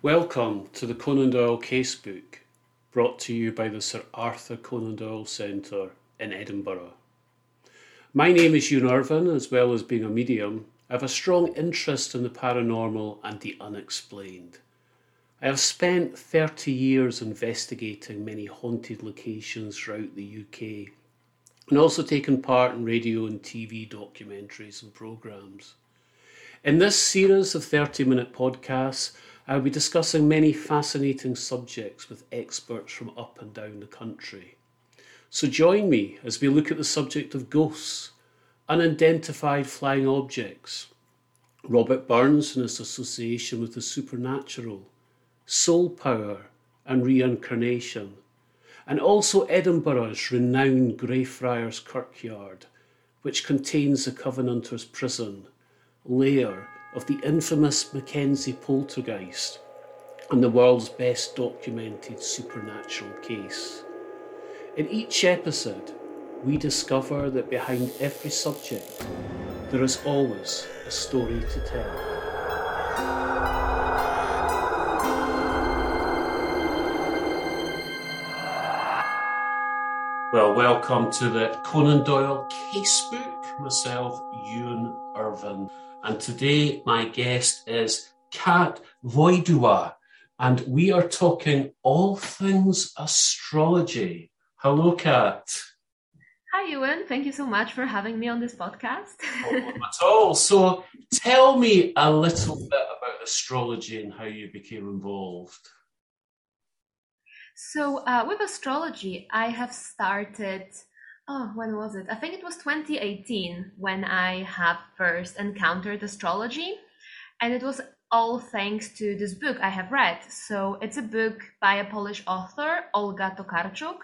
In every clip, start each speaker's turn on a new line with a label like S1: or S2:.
S1: Welcome to the Conan Doyle Casebook, brought to you by the Sir Arthur Conan Doyle Centre in Edinburgh. My name is Ewan Irvin, as well as being a medium, I have a strong interest in the paranormal and the unexplained. I have spent 30 years investigating many haunted locations throughout the UK and also taken part in radio and TV documentaries and programmes. In this series of 30 minute podcasts, I'll be discussing many fascinating subjects with experts from up and down the country. So join me as we look at the subject of ghosts, unidentified flying objects, Robert Burns and his association with the supernatural, soul power and reincarnation, and also Edinburgh's renowned Greyfriars Kirkyard, which contains the Covenanters prison, lair of the infamous Mackenzie poltergeist and the world's best documented supernatural case. In each episode, we discover that behind every subject, there is always a story to tell. Well, welcome to the Conan Doyle Casebook. Myself, Ewan Irvin. And today, my guest is Kat Wojdyla. And we are talking all things astrology. Hello, Kat.
S2: Hi, Ewan. Thank you so much for having me on this podcast.
S1: at all. So, tell me a little bit about astrology and how you became involved.
S2: So, uh, with astrology, I have started. Oh, when was it? I think it was 2018 when I have first encountered astrology. And it was all thanks to this book I have read. So, it's a book by a Polish author, Olga Tokarczuk.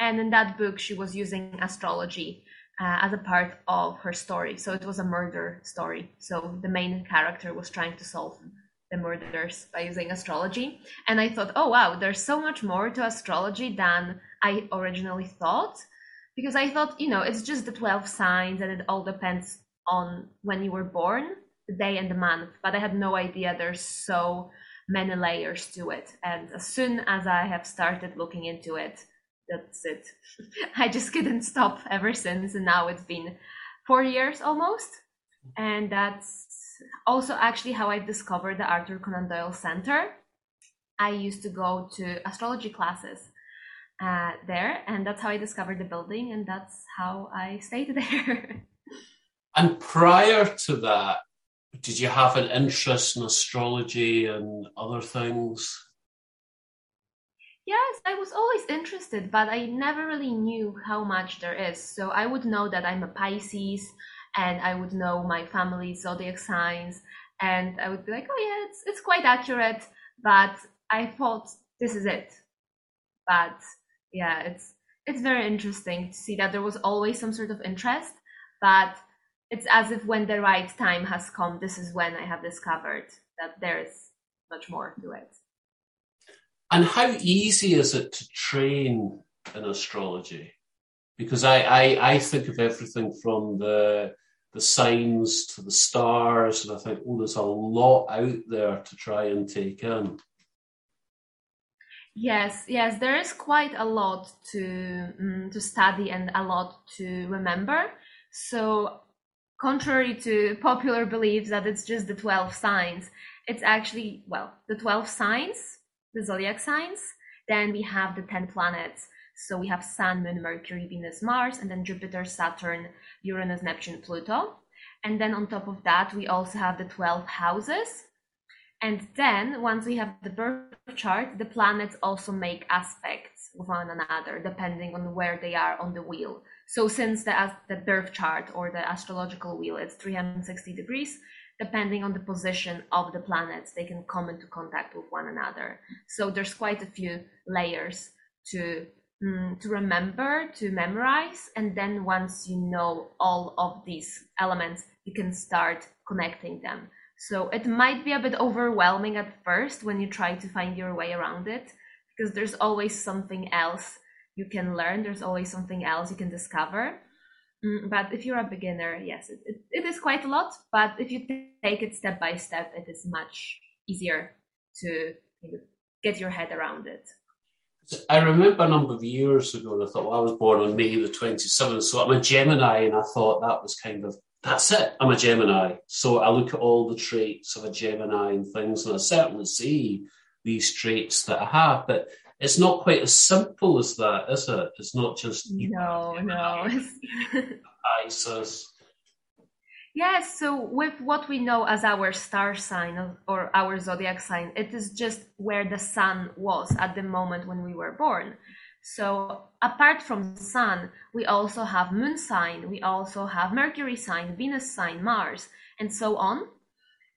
S2: And in that book, she was using astrology uh, as a part of her story. So, it was a murder story. So, the main character was trying to solve the murders by using astrology. And I thought, oh wow, there's so much more to astrology than I originally thought. Because I thought, you know, it's just the 12 signs and it all depends on when you were born, the day and the month. But I had no idea there's so many layers to it. And as soon as I have started looking into it, that's it. I just couldn't stop ever since. And now it's been four years almost. And that's also actually how I discovered the Arthur Conan Doyle Center. I used to go to astrology classes uh, there, and that's how I discovered the building, and that's how I stayed there.
S1: and prior to that, did you have an interest in astrology and other things?
S2: Yes, I was always interested, but I never really knew how much there is. So I would know that I'm a Pisces, and I would know my family's zodiac signs, and I would be like, oh yeah, it's it's quite accurate, but I thought this is it. But yeah, it's it's very interesting to see that there was always some sort of interest, but it's as if when the right time has come, this is when I have discovered that there's much more to it.
S1: And how easy is it to train in astrology? Because I, I, I think of everything from the the signs to the stars, and I think, oh, there's a lot out there to try and take in.
S2: Yes, yes, there is quite a lot to um, to study and a lot to remember. So, contrary to popular beliefs that it's just the twelve signs, it's actually well the twelve signs, the zodiac signs. Then we have the ten planets. So we have Sun, Moon, Mercury, Venus, Mars, and then Jupiter, Saturn, Uranus, Neptune, Pluto. And then on top of that, we also have the 12 houses. And then once we have the birth chart, the planets also make aspects with one another, depending on where they are on the wheel. So since the, the birth chart or the astrological wheel, it's 360 degrees, depending on the position of the planets, they can come into contact with one another. So there's quite a few layers to mm, to remember, to memorize. And then once you know all of these elements, you can start connecting them. So it might be a bit overwhelming at first when you try to find your way around it, because there's always something else you can learn, there's always something else you can discover. Mm, but if you're a beginner, yes, it, it, it is quite a lot. But if you take it step by step, it is much easier to get your head around it.
S1: I remember a number of years ago, and I thought, well, I was born on May the 27th, so I'm a Gemini, and I thought that was kind of, that's it, I'm a Gemini. So I look at all the traits of a Gemini and things, and I certainly see these traits that I have, but it's not quite as simple as that, is it? It's not just.
S2: No, no.
S1: Isis.
S2: Yes, so with what we know as our star sign or our zodiac sign, it is just where the sun was at the moment when we were born. So apart from the sun, we also have moon sign, we also have Mercury sign, Venus sign, Mars, and so on.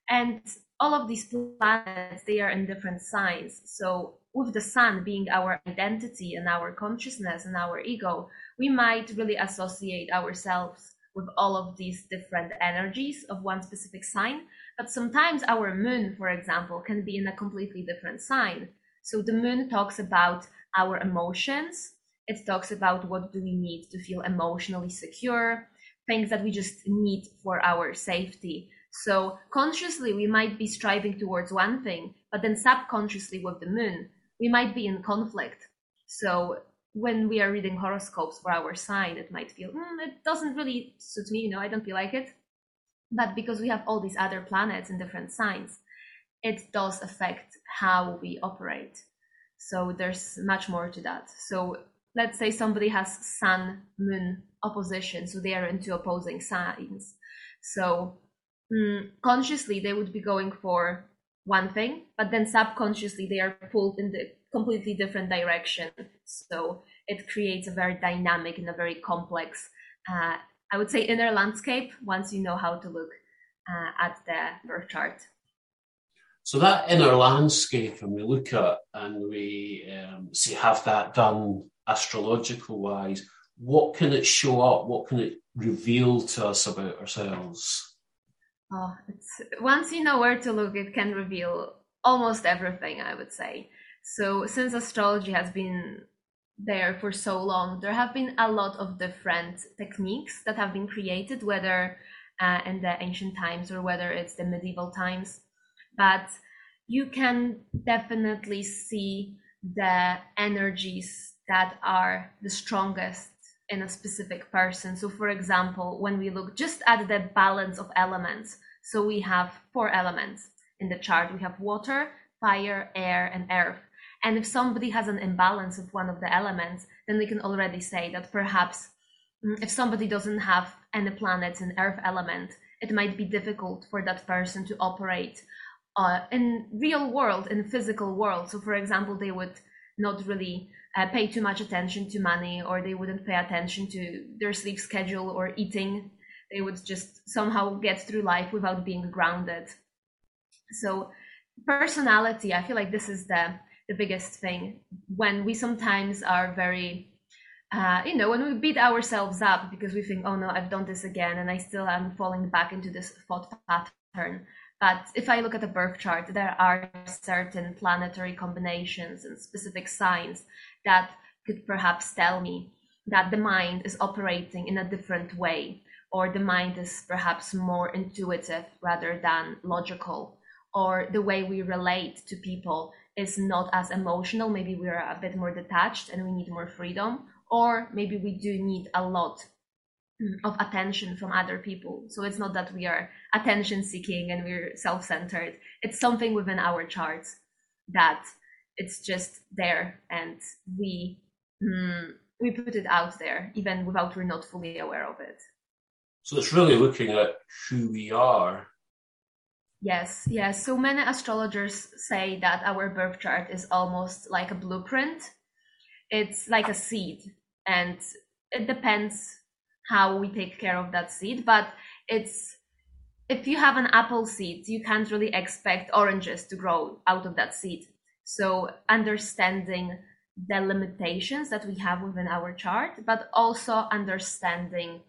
S2: And all of these planets, they are in different signs. So with the sun being our identity and our consciousness and our ego, we might really associate ourselves with all of these different energies of one specific sign. But sometimes our moon, for example, can be in a completely different sign. So the moon talks about our emotions. It talks about what do we need to feel emotionally secure, things that we just need for our safety. So consciously, we might be striving towards one thing, but then subconsciously with the moon, we might be in conflict. So when we are reading horoscopes for our sign, it might feel, mm, it doesn't really suit me, you know, I don't feel like it. But because we have all these other planets in different signs, it does affect how we operate. So there's much more to that. So let's say somebody has sun moon opposition, so they are into opposing signs. So mm, consciously, they would be going for one thing, but then subconsciously they are pulled in the completely different direction. So it creates a very dynamic and a very complex, uh, I would say, inner landscape once you know how to look uh, at the birth chart.
S1: So that inner landscape, and we look at and we um, see have that done astrological wise. What can it show up? What can it reveal to us about ourselves?
S2: Oh, it's once you know where to look, it can reveal almost everything. I would say. So since astrology has been there for so long, there have been a lot of different techniques that have been created, whether uh, in the ancient times or whether it's the medieval times. But you can definitely see the energies that are the strongest in a specific person. So, for example, when we look just at the balance of elements, so we have four elements in the chart we have water, fire, air, and earth. And if somebody has an imbalance of one of the elements, then we can already say that perhaps mm, if somebody doesn't have any planets in earth element, it might be difficult for that person to operate uh, in real world, in physical world. So, for example, they would not really uh, pay too much attention to money or they wouldn't pay attention to their sleep schedule or eating. They would just somehow get through life without being grounded. So personality i feel like this is the the biggest thing. When we sometimes are very uh, you know when we beat ourselves up because we think oh no i've done this again and i still am falling back into this thought but if I look at the birth chart, there are certain planetary combinations and specific signs that could perhaps tell me that the mind is operating in a different way, or the mind is perhaps more intuitive rather than logical, or the way we relate to people is not as emotional. Maybe we're a bit more detached and we need more freedom, or maybe we do need a lot of attention from other people. So it's not that we are attention seeking and we're self centered. It's something within our charts that it's just there and we mm, we put it out there even without we're not fully aware of it.
S1: So it's really looking at who we are.
S2: Yes, yes. So many astrologers say that our birth chart is almost like a blueprint. It's like a seed and it depends how we take care of that seed but it's if you have an apple seed you can't really expect oranges to grow out of that seed. So understanding the limitations that we have within our chart but also understanding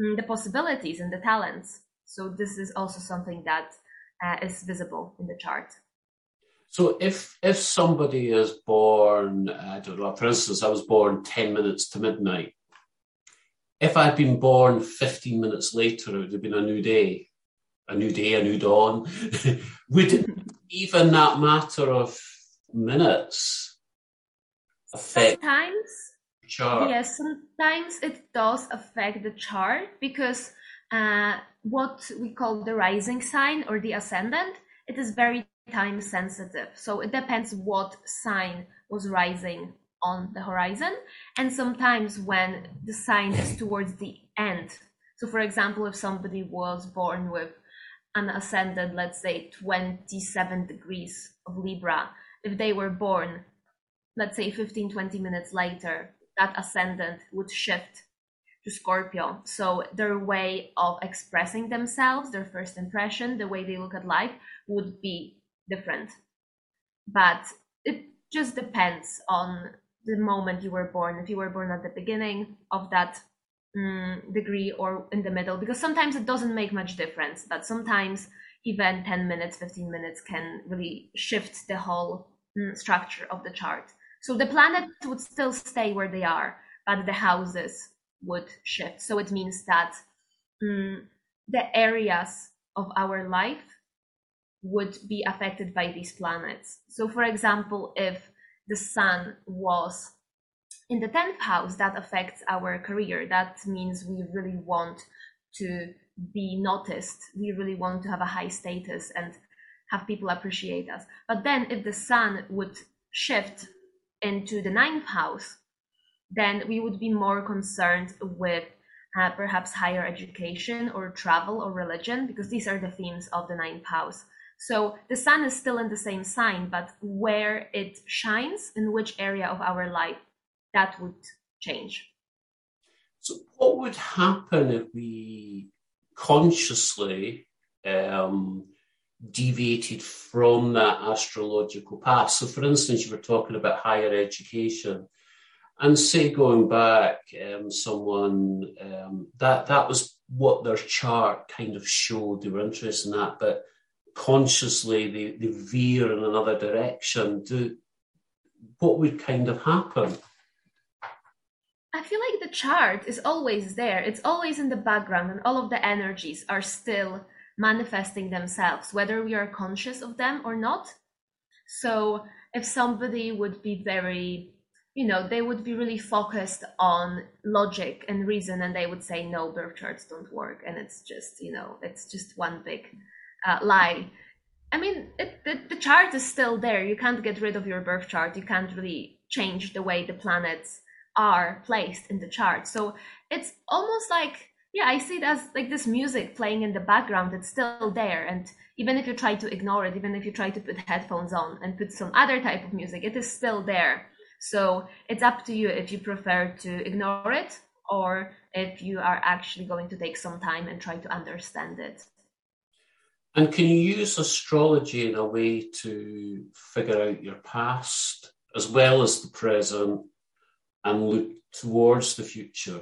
S2: mm, the possibilities and the talents. So this is also something that uh, is visible in the chart.
S1: So if if somebody is born i don't know for instance i was born 10 minutes to midnight if I'd been born 15 minutes later, it would have been a new day, a new day, a new dawn. would even that matter of minutes affect
S2: sometimes
S1: chart?
S2: yes sometimes it does affect the chart because uh, what we call the rising sign or the ascendant it is very time sensitive so it depends what sign was rising on the horizon and sometimes when the sign is towards the end. So for example if somebody was born with an ascendant let's say 27 degrees of libra if they were born let's say 15 20 minutes later that ascendant would shift to scorpio. So their way of expressing themselves their first impression the way they look at life would be different. But it just depends on the moment you were born if you were born at the beginning of that um, degree or in the middle because sometimes it doesn't make much difference but sometimes even 10 minutes 15 minutes can really shift the whole um, structure of the chart. So the planets would still stay where they are but the houses would shift. So it means that um, the areas of our life would be affected by these planets. So for example if the sun was in the 10th house that affects our career. That means we really want to be noticed. We really want to have a high status and have people appreciate us. But then if the sun would shift into the ninth house then we would be more concerned with uh, perhaps higher education or travel or religion because these are the themes of the ninth house so the sun is still in the same sign but where it shines in which area of our life that would change.
S1: So, what would happen if we consciously um, deviated from that astrological path? So, for instance, you were talking about higher education, and say going back, um, someone um, that that was what their chart kind of showed they were interested in that, but consciously they, they veer in another direction. Do what would kind of happen?
S2: I feel like the chart is always there. It's always in the background, and all of the energies are still manifesting themselves, whether we are conscious of them or not. So, if somebody would be very, you know, they would be really focused on logic and reason, and they would say, no, birth charts don't work, and it's just, you know, it's just one big uh, lie. I mean, it, the, the chart is still there. You can't get rid of your birth chart. You can't really change the way the planets are placed in the chart. So it's almost like, yeah, I see it as like this music playing in the background. It's still there. And even if you try to ignore it, even if you try to put headphones on and put some other type of music, it is still there. So it's up to you if you prefer to ignore it or if you are actually going to take some time and try to understand it.
S1: And can you use astrology in a way to figure out your past as well as the present and look towards the future?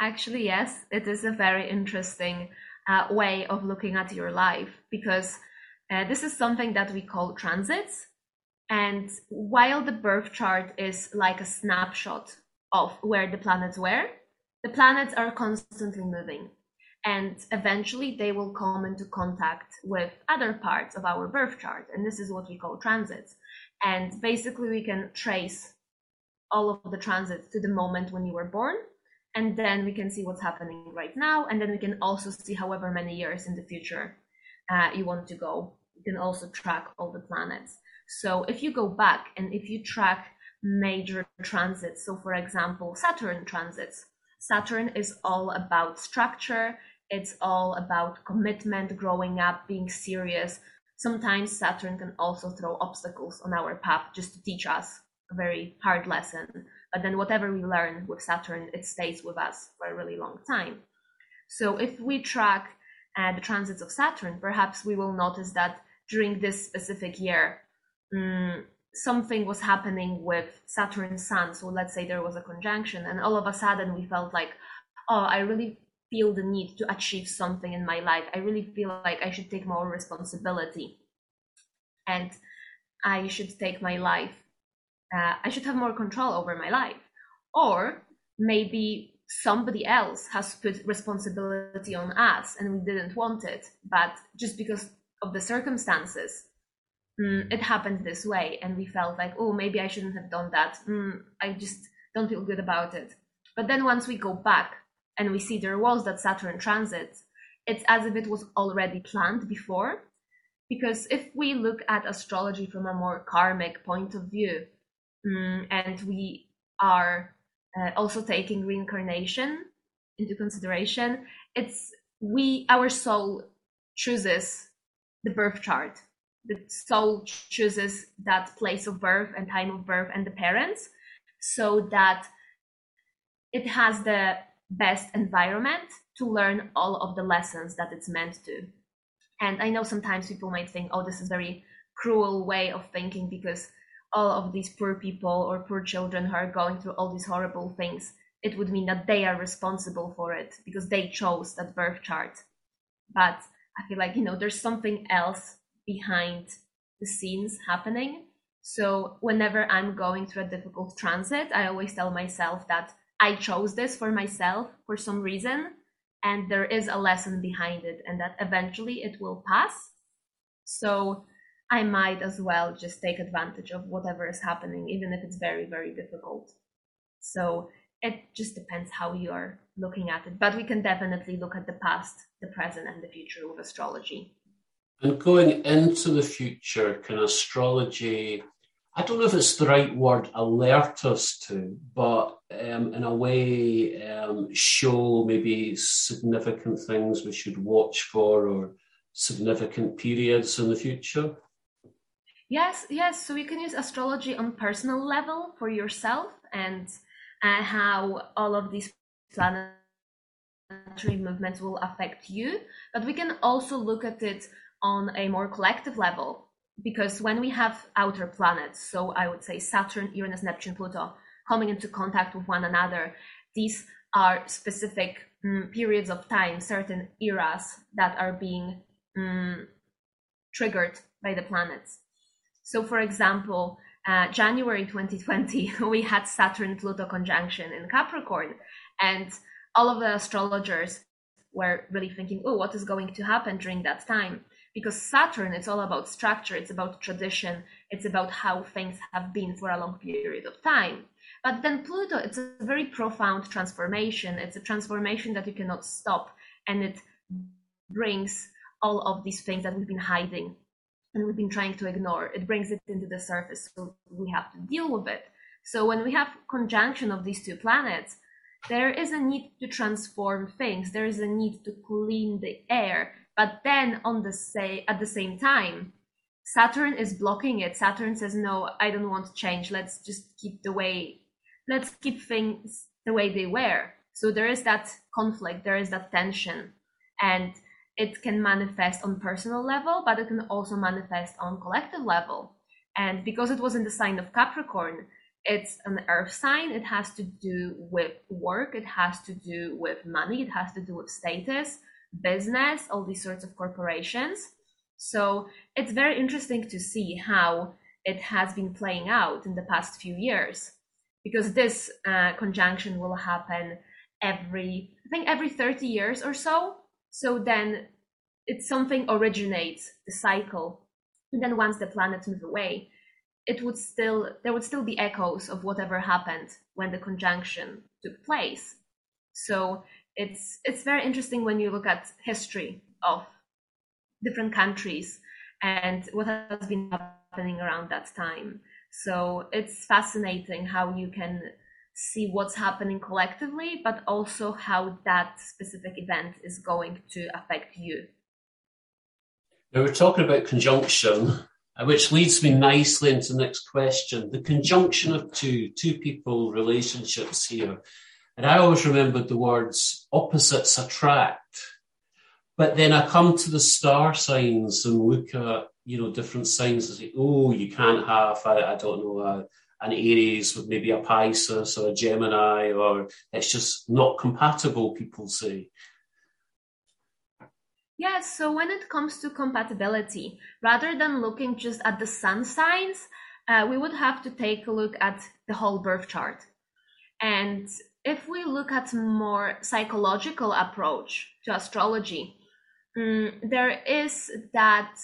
S2: Actually, yes, it is a very interesting uh, way of looking at your life because uh, this is something that we call transits. And while the birth chart is like a snapshot of where the planets were, the planets are constantly moving. And eventually they will come into contact with other parts of our birth chart. And this is what we call transits. And basically, we can trace all of the transits to the moment when you were born and then we can see what's happening right now and then we can also see however many years in the future uh, you want to go you can also track all the planets so if you go back and if you track major transits so for example saturn transits saturn is all about structure it's all about commitment growing up being serious sometimes saturn can also throw obstacles on our path just to teach us a very hard lesson. But then whatever we learn with Saturn, it stays with us for a really long time. So if we track uh, the transits of Saturn, perhaps we will notice that during this specific year, um, something was happening with Saturn Sun. So let's say there was a conjunction, and all of a sudden we felt like, oh, I really feel the need to achieve something in my life. I really feel like I should take more responsibility and I should take my life uh, I should have more control over my life. Or maybe somebody else has put responsibility on us and we didn't want it, but just because of the circumstances, mm, it happened this way and we felt like oh maybe i shouldn't have done that mm, i just don't feel good about it but then once we go back and we see there was that saturn transit it's as if it was already planned before. Because if we look at astrology from a more karmic point of view mm, and we are uh, also taking reincarnation into consideration it's we our soul chooses the birth chart. The soul chooses that place of birth and time of birth and the parents so that it has the best environment to learn all of the lessons that it's meant to and i know sometimes people might think oh this is very cruel way of thinking because all of these poor people or poor children who are going through all these horrible things it would mean that they are responsible for it because they chose that birth chart but i feel like you know there's something else behind the scenes happening. So whenever I'm going through a difficult transit, I always tell myself that I chose this for myself for some reason, and there is a lesson behind it, and that eventually it will pass. So I might as well just take advantage of whatever is happening, even if it's very, very difficult. So it just depends how you are looking at it. But we can definitely look at the past, the present, and the future with astrology.
S1: And going into the future, can astrology, I don't know if it's the right word, alert us to, but um, in a way um, show maybe significant things we should watch for or significant periods in the future?
S2: Yes, yes. So you can use astrology on personal level for yourself and uh, how all of these planetary movements will affect you. But we can also look at it on a more collective level because when we have outer planets, so I would say Saturn, Uranus, Neptune, Pluto, coming into contact with one another, these are specific um, periods of time, certain eras that are being um, triggered by the planets. So, for example, uh, January 2020, we had Saturn Pluto conjunction in Capricorn, and all of the astrologers were really thinking, oh, what is going to happen during that time? Because Saturn it's all about structure, it's about tradition, it's about how things have been for a long period of time. But then Pluto, it's a very profound transformation. It's a transformation that you cannot stop, and it brings all of these things that we've been hiding and we've been trying to ignore. It brings it into the surface, so we have to deal with it. So when we have conjunction of these two planets, there is a need to transform things. There is a need to clean the air but then on the say at the same time, Saturn is blocking it. Saturn says, no, I don't want to change. Let's just keep the way, let's keep things the way they were. So there is that conflict, there is that tension, and it can manifest on personal level, but it can also manifest on collective level. And because it was in the sign of Capricorn, it's an earth sign. It has to do with work. It has to do with money. It has to do with status business, all these sorts of corporations. So it's very interesting to see how it has been playing out in the past few years, because this uh, conjunction will happen every, I think, every 30 years or so. So then it's something originates the cycle, and then once the planets move away, it would still there would still be echoes of whatever happened when the conjunction took place. So it's it's very interesting when you look at history of different countries and what has been happening around that time. So it's fascinating how you can see what's happening collectively, but also how that specific event is going to affect you.
S1: Now we're talking about conjunction, uh, which leads me nicely into the next question. The conjunction of two, two people relationships here. And I always remembered the words opposites attract. But then I come to the star signs and look at, you know, different signs and say, oh, you can't have, I, I don't know, a, an Aries with maybe a Pisces or a Gemini, or it's just not compatible, people say.
S2: Yes, so when it comes to compatibility, rather than looking just at the sun signs, uh, we would have to take a look at the whole birth chart. And if we look at more psychological approach to astrology, um, there is that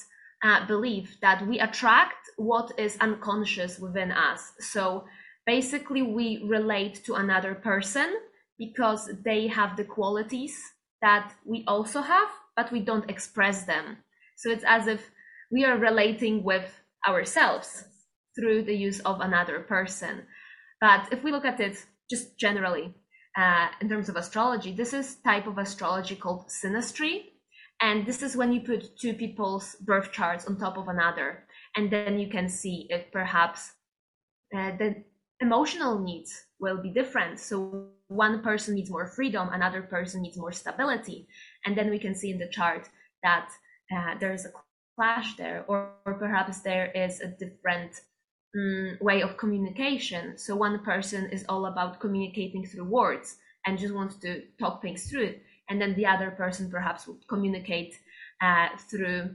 S2: uh, belief that we attract what is unconscious within us. So basically, we relate to another person because they have the qualities that we also have, but we don't express them. So it's as if we are relating with ourselves through the use of another person. But if we look at it just generally, uh, in terms of astrology, this is type of astrology called synastry. And this is when you put two people's birth charts on top of another. And then you can see if perhaps uh, the emotional needs will be different. So one person needs more freedom, another person needs more stability. And then we can see in the chart that uh, there's a clash there, or, or, perhaps there is a different um, way of communication. So one person is all about communicating through words and just wants to talk things through. And then the other person perhaps would communicate uh, through,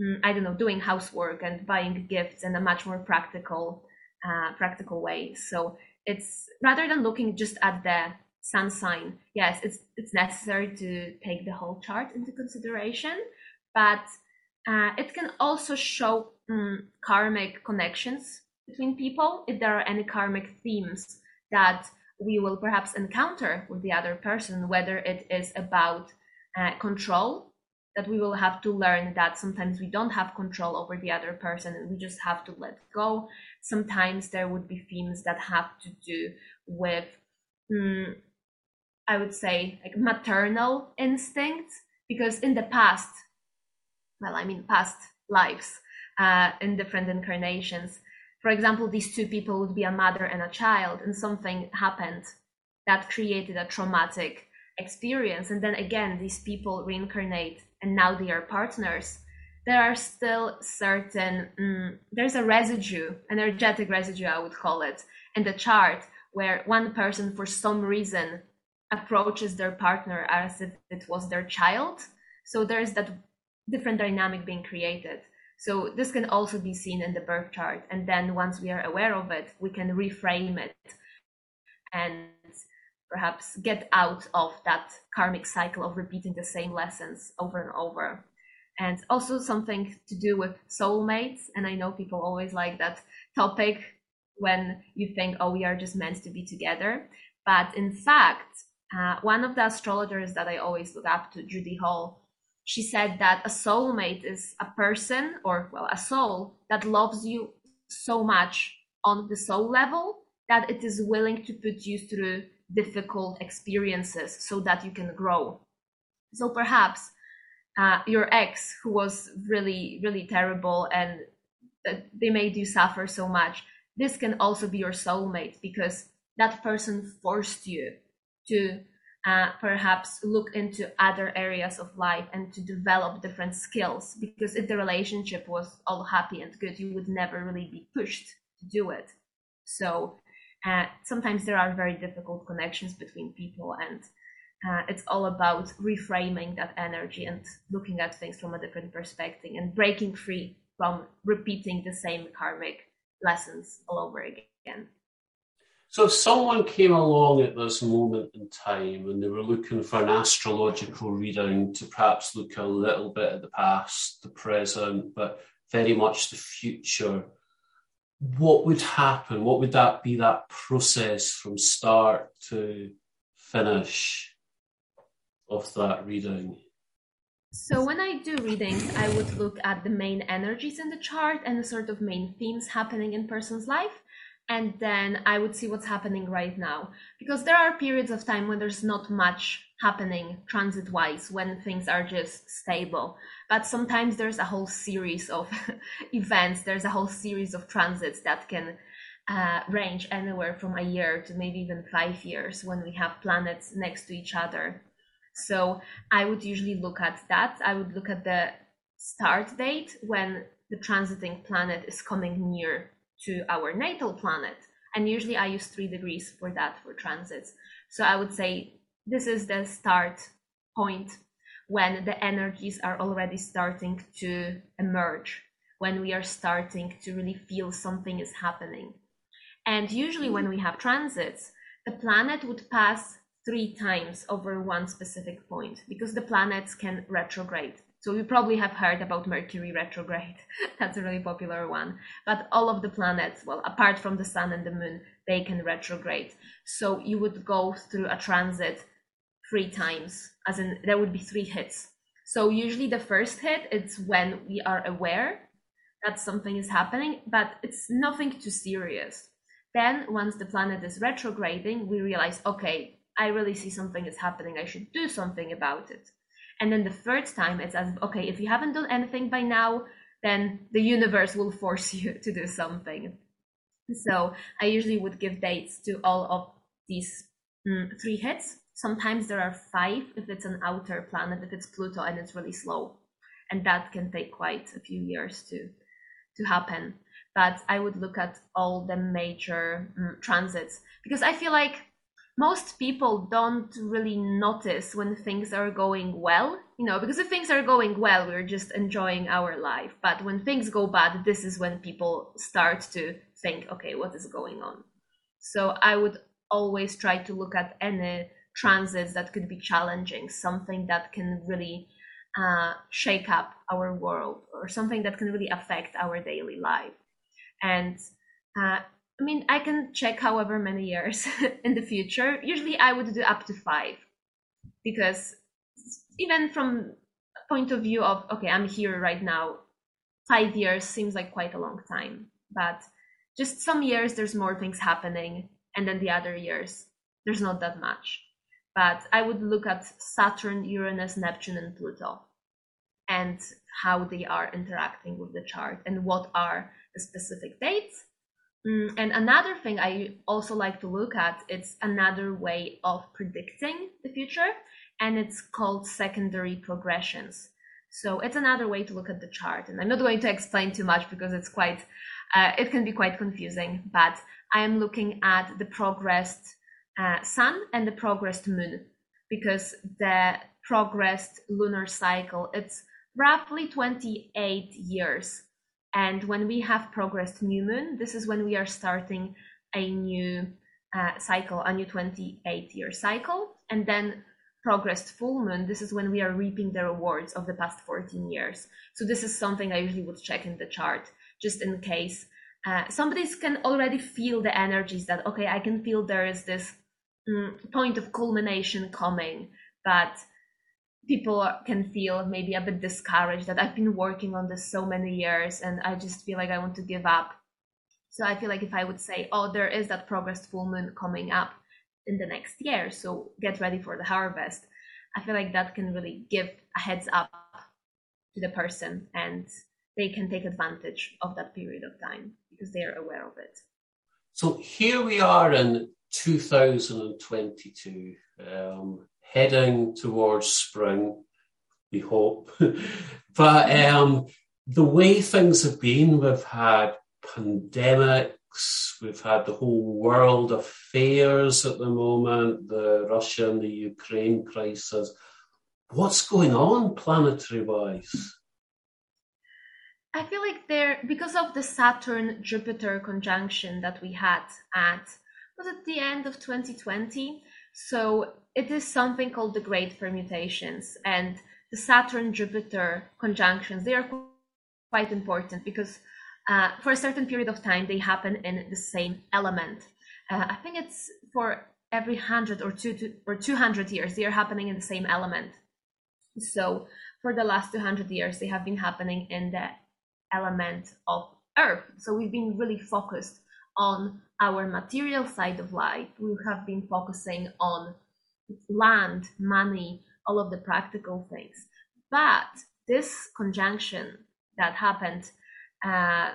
S2: um, I don't know, doing housework and buying gifts in a much more practical, uh, practical way. So it's rather than looking just at the sun sign, yes, it's it's necessary to take the whole chart into consideration, but uh, it can also show um, karmic connections between people if there are any karmic themes that we will perhaps encounter with the other person, whether it is about uh, control, that we will have to learn that sometimes we don't have control over the other person and we just have to let go. Sometimes there would be themes that have to do with, um, I would say, like maternal instincts, because in the past, well, I mean, past lives, uh, in different incarnations, for example, these two people would be a mother and a child, and something happened that created a traumatic experience. And then again, these people reincarnate and now they are partners. There are still certain, mm, there's a residue, energetic residue, I would call it, in the chart where one person, for some reason, approaches their partner as if it was their child. So there's that different dynamic being created. So this can also be seen in the birth chart. And then once we are aware of it, we can reframe it and perhaps get out of that karmic cycle of repeating the same lessons over and over. And also something to do with soulmates. And I know people always like that topic when you think, oh, we are just meant to be together. But in fact, uh, one of the astrologers that I always look up to, Judy Hall, she said that a soulmate is a person or well a soul that loves you so much on the soul level that it is willing to put you through difficult experiences so that you can grow. So perhaps uh, your ex who was really really terrible and they made you suffer so much this can also be your soulmate because that person forced you to uh, perhaps look into other areas of life and to develop different skills. Because if the relationship was all happy and good, you would never really be pushed to do it. So uh, sometimes there are very difficult connections between people, and uh, it's all about reframing that energy and looking at things from a different perspective and breaking free from repeating the same karmic lessons all over again.
S1: So if someone came along at this moment in time and they were looking for an astrological reading to perhaps look a little bit at the past, the present, but very much the future, what would happen? What would that be that process from start to finish of that reading?
S2: So when I do readings, I would look at the main energies in the chart and the sort of main themes happening in person's life and then I would see what's happening right now. Because there are periods of time when there's not much happening transit wise, when things are just stable. But sometimes there's a whole series of events, there's a whole series of transits that can uh, range anywhere from a year to maybe even five years when we have planets next to each other. So I would usually look at that. I would look at the start date when the transiting planet is coming near to our natal planet. And usually I use three degrees for that for transits. So I would say this is the start point when the energies are already starting to emerge, when we are starting to really feel something is happening. And usually when we have transits, the planet would pass three times over one specific point because the planets can retrograde. So you probably have heard about Mercury retrograde. That's a really popular one. But all of the planets, well, apart from the sun and the moon, they can retrograde. So you would go through a transit three times, as in there would be three hits. So usually the first hit it's when we are aware that something is happening, but it's nothing too serious. Then once the planet is retrograding, we realize, okay, I really see something is happening. I should do something about it. And then the third time, it's as okay, if you haven't done anything by now, then the universe will force you to do something. So I usually would give dates to all of these mm, three hits. Sometimes there are five if it's an outer planet, if it's Pluto and it's really slow. And that can take quite a few years to, to happen. But I would look at all the major mm, transits because I feel like most people don't really notice when things are going well, you know, because if things are going well, we're just enjoying our life. But when things go bad, this is when people start to think, okay, what is going on? So I would always try to look at any transits that could be challenging, something that can really uh, shake up our world or something that can really affect our daily life. And uh, I mean, I can check however many years in the future. Usually I would do up to five because even from point of view of, okay, I'm here right now, five years seems like quite a long time. But just some years there's more things happening and then the other years there's not that much. But I would look at Saturn, Uranus, Neptune, and Pluto and how they are interacting with the chart and what are the specific dates Mm, and another thing I also like to look at, it's another way of predicting the future, and it's called secondary progressions. So it's another way to look at the chart. And I'm not going to explain too much because it's quite, uh, it can be quite confusing, but I am looking at the progressed uh, sun and the progressed moon because the progressed lunar cycle, it's roughly 28 years and when we have progressed new moon, this is when we are starting a new uh, cycle, a new 28 year cycle. And then progressed full moon, this is when we are reaping the rewards of the past 14 years. So this is something I usually would check in the chart, just in case uh, somebody can already feel the energies that, okay, I can feel there is this um, point of culmination coming, but people can feel maybe a bit discouraged that I've been working on this so many years and I just feel like I want to give up. So I feel like if I would say, oh, there is that progressed full moon coming up in the next year, so get ready for the harvest, I feel like that can really give a heads up to the person and they can take advantage of that period of time because they are aware of it.
S1: So here we are in 2022. Um, heading towards spring, we hope. but um, the way things have been, we've had pandemics, we've had the whole world affairs at the moment, the Russia and the Ukraine crisis. What's going on planetary wise?
S2: I feel like there, because of the Saturn Jupiter conjunction that we had at, was at the end of 2020? So it is something called the great permutations and the Saturn Jupiter conjunctions. They are quite important because uh, for a certain period of time they happen in the same element. Uh, I think it's for every hundred or two to, or two hundred years they are happening in the same element. So for the last two hundred years they have been happening in the element of Earth. So we've been really focused on our material side of life. We have been focusing on land, money, all of the practical things. But this conjunction that happened uh,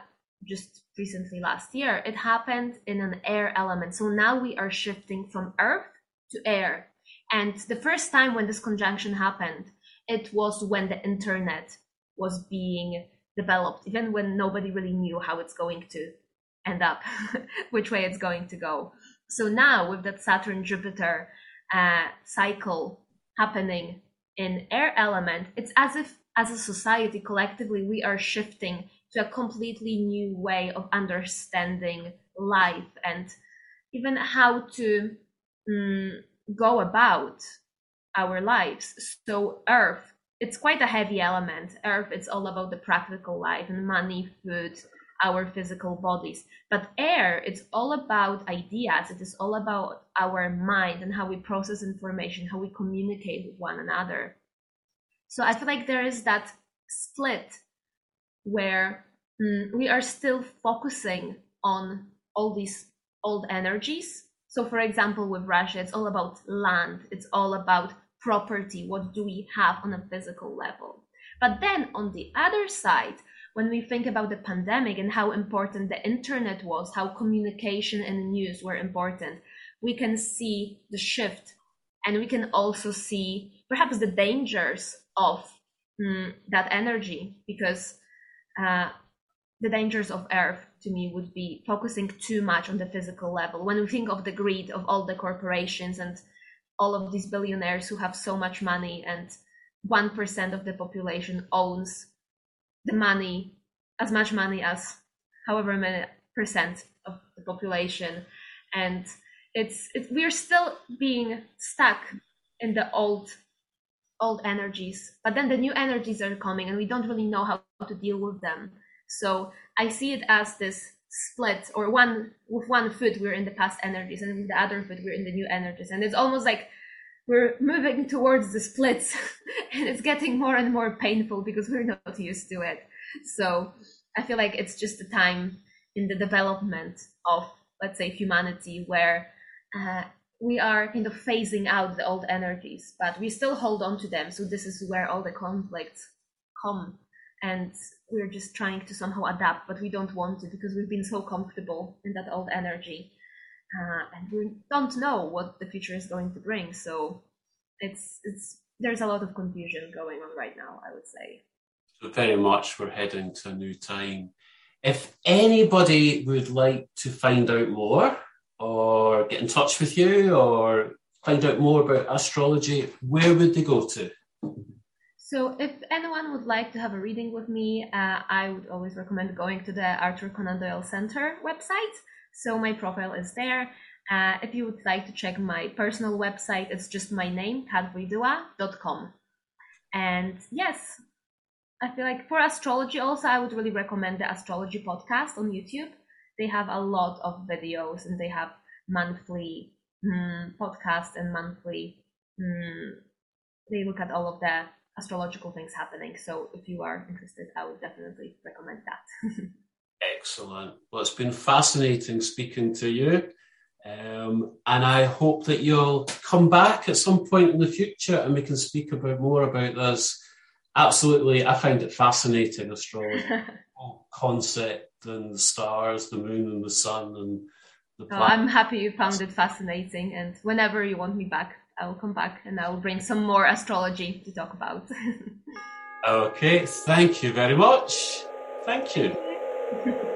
S2: just recently last year, it happened in an air element. So now we are shifting from earth to air. And the first time when this conjunction happened, it was when the internet was being developed, even when nobody really knew how it's going to end up, which way it's going to go. So now with that Saturn Jupiter uh, cycle happening in air element, it's as if as a society collectively we are shifting to a completely new way of understanding life and even how to um, go about our lives. So Earth it's quite a heavy element. Earth, it's all about the practical life and money, food, our physical bodies. But air, it's all about ideas. It is all about our mind and how we process information, how we communicate with one another. So I feel like there is that split where mm, we are still focusing on all these old energies. So, for example, with Russia, it's all about land, it's all about property. What do we have on a physical level? But then on the other side, when we think about the pandemic and how important the internet was, how communication and news were important, we can see the shift. And we can also see perhaps the dangers of mm, that energy because uh, the dangers of earth to me would be focusing too much on the physical level. When we think of the greed of all the corporations and all of these billionaires who have so much money and 1% of the population owns the money as much money as however many percent of the population. And it's, we're still being stuck in the old old energies. But then the new energies are coming and we don't really know how to deal with them. So i see it as this split or one with one foot we're in the past energies and with the other foot we're in the new energies. And it's almost like we're moving towards the splits and it's getting more and more painful because we're not used to it. So i feel like it's just a time in the development of let's say humanity where uh, we are kind of phasing out the old energies but we still hold on to them. So this is where all the conflicts come and we're just trying to somehow adapt but we don't want to because we've been so comfortable in that old energy uh, and we don't know what the future is going to bring. So it's it's there's a lot of confusion going on right now. I would say.
S1: So very much we're heading to a new time. If anybody would like to find out more, or get in touch with you, or find out more about astrology, where would they go to?
S2: So, if anyone would like to have a reading with me, uh, I would always recommend going to the Arthur Conan Doyle Center website. So my profile is there. Uh, if you would like to check my personal website, it's just my name, katwojdyla.com. And yes, I feel like for astrology also, I would really recommend the astrology podcast on YouTube. They have a lot of videos and they have monthly mm, podcasts and monthly, mm, they look at all of the astrological things happening. So if you are interested, I would definitely recommend that.
S1: Excellent. Well, it's been fascinating speaking to you. Um, and I hope that you'll come back at some point in the future and we can speak about more about this. Absolutely, I find it fascinating astrology, concept and the stars, the moon and the sun and the
S2: oh, I'm happy you found it fascinating and whenever you want me back, I will come back and I will bring some more astrology to talk about.
S1: okay, thank you very much. Thank you.